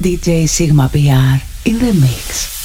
DJ Sigma PR in the mix.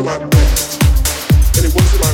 about death, and it was about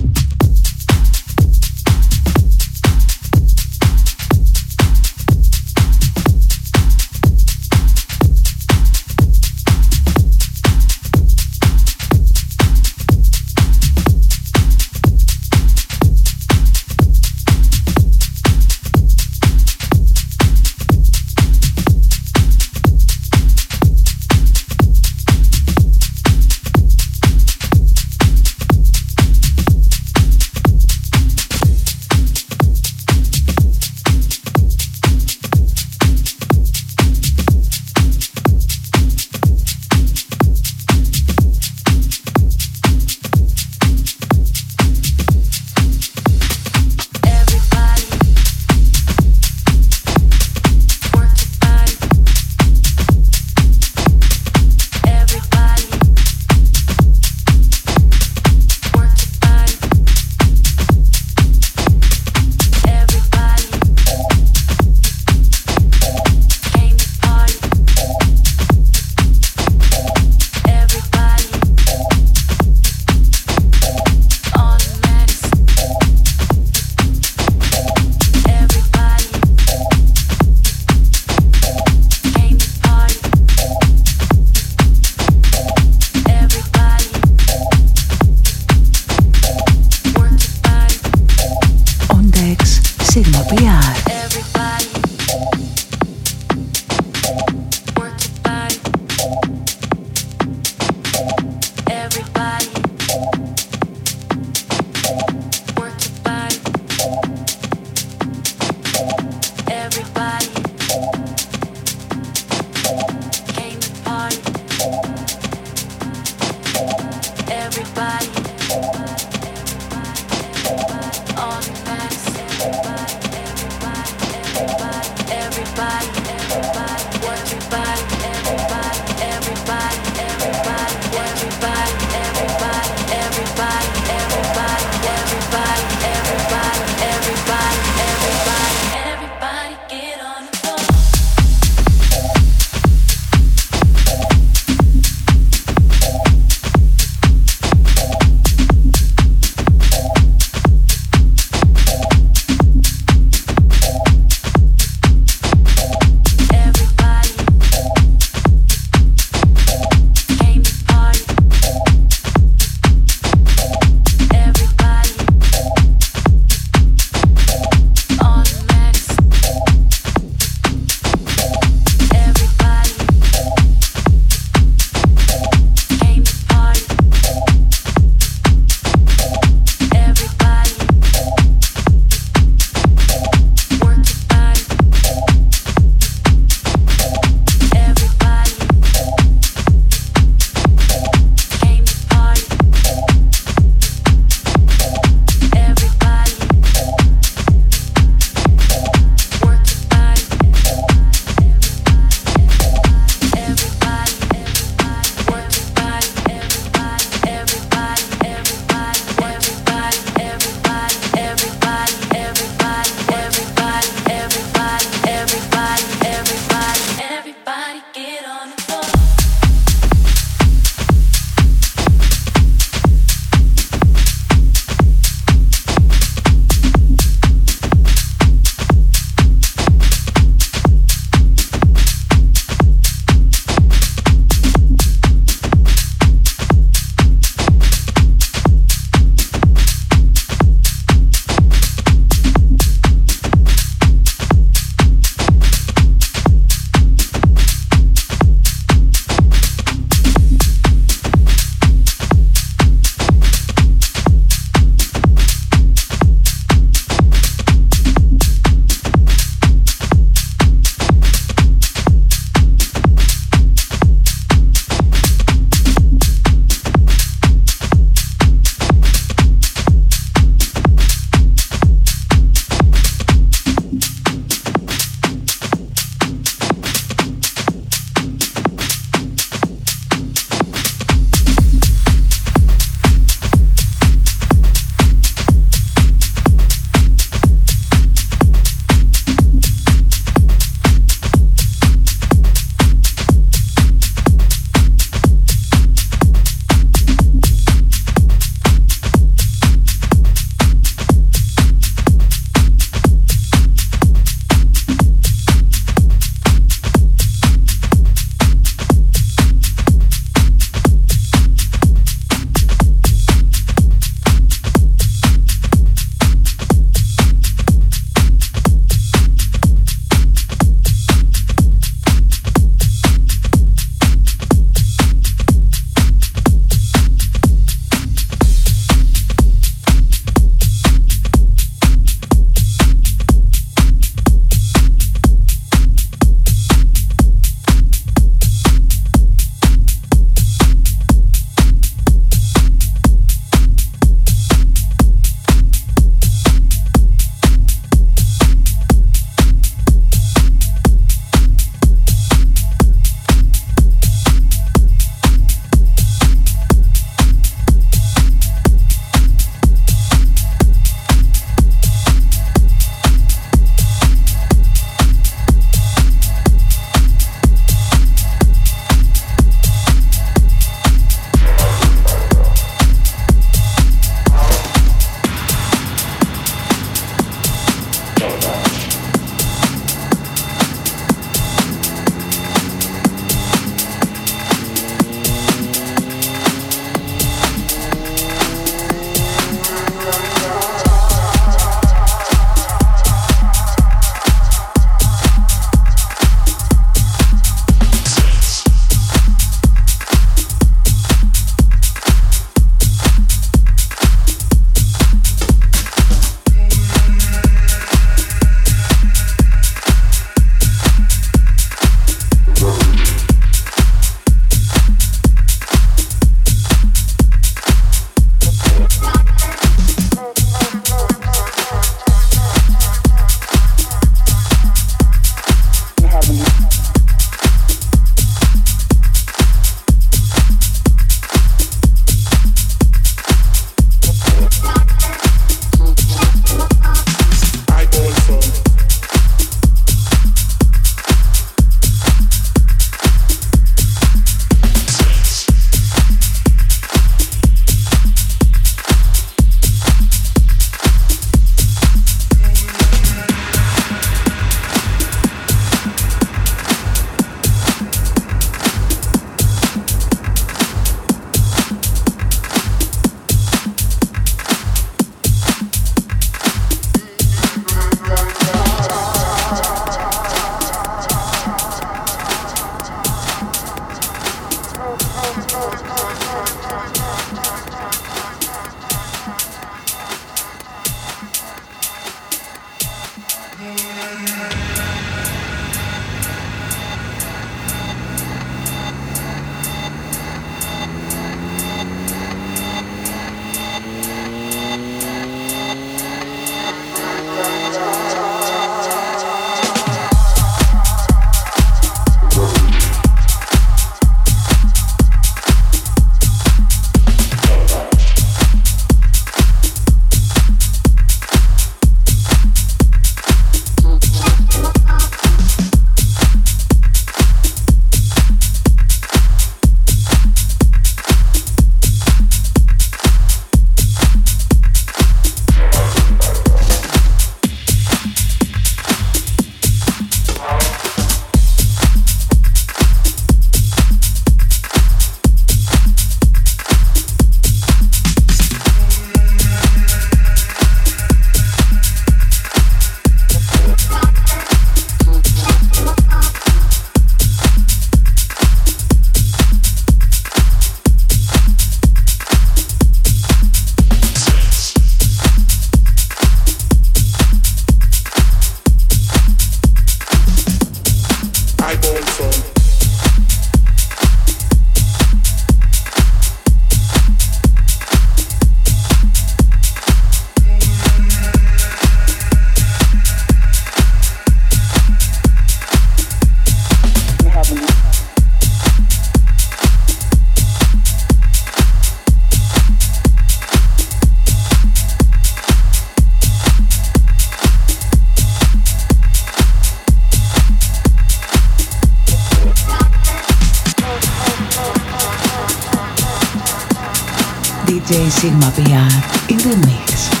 Sigma PR in the mix.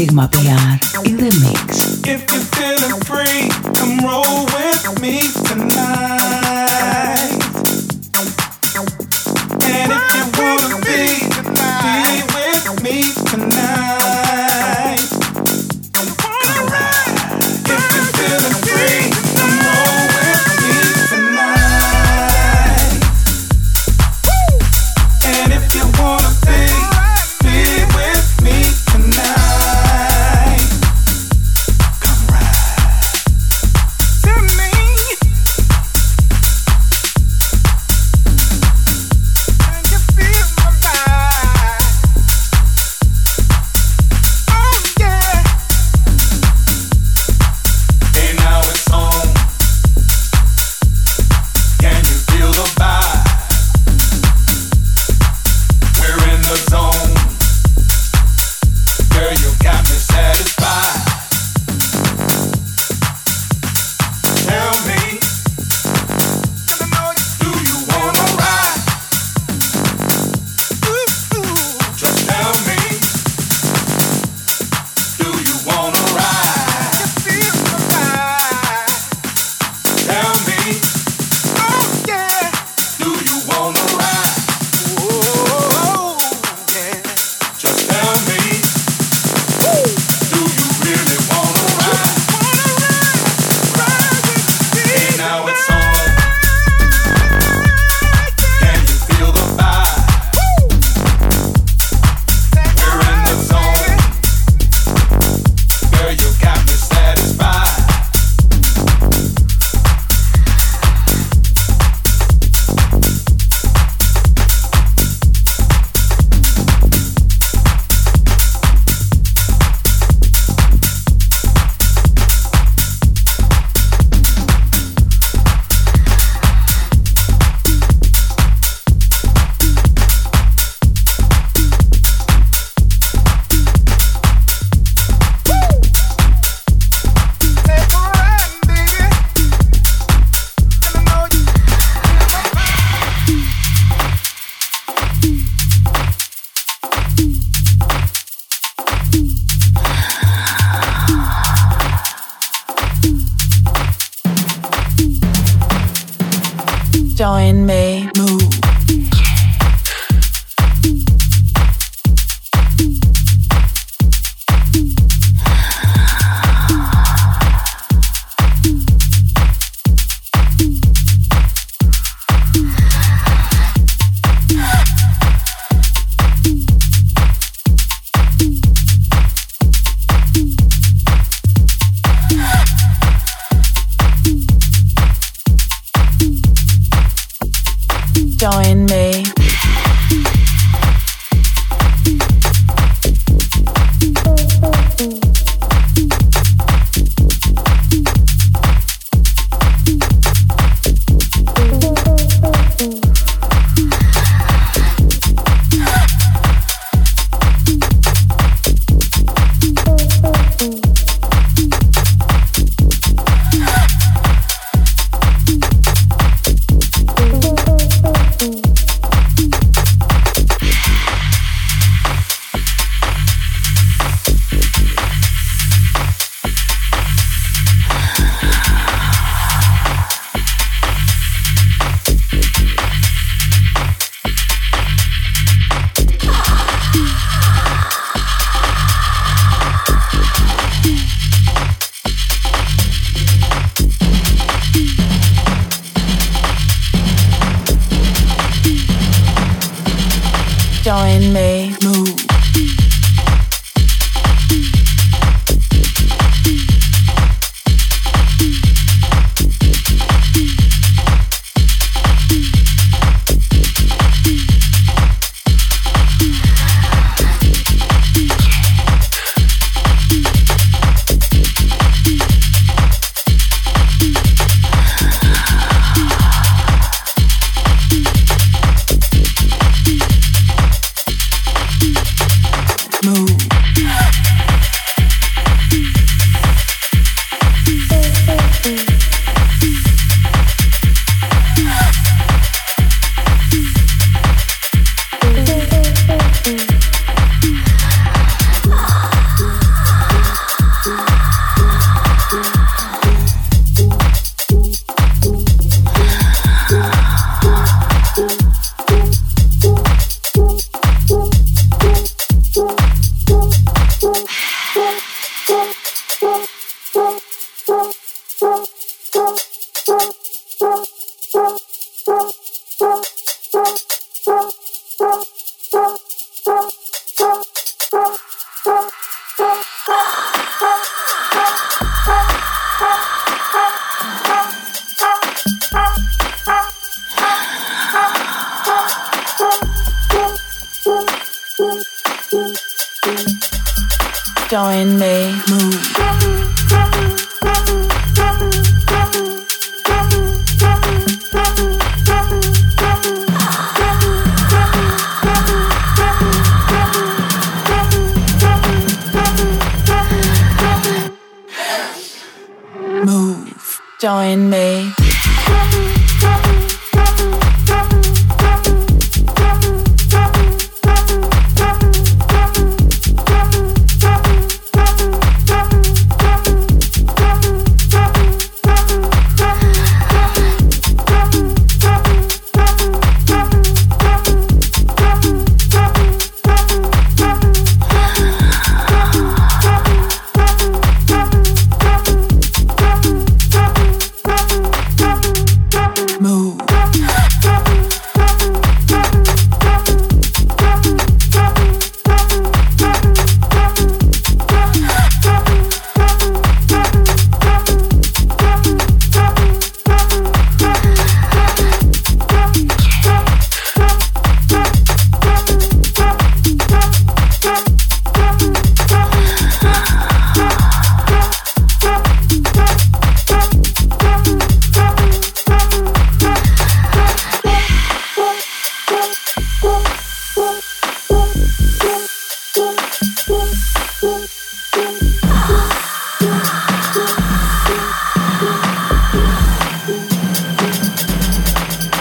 Sigma PR in the mix.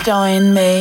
Join me.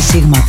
Sigma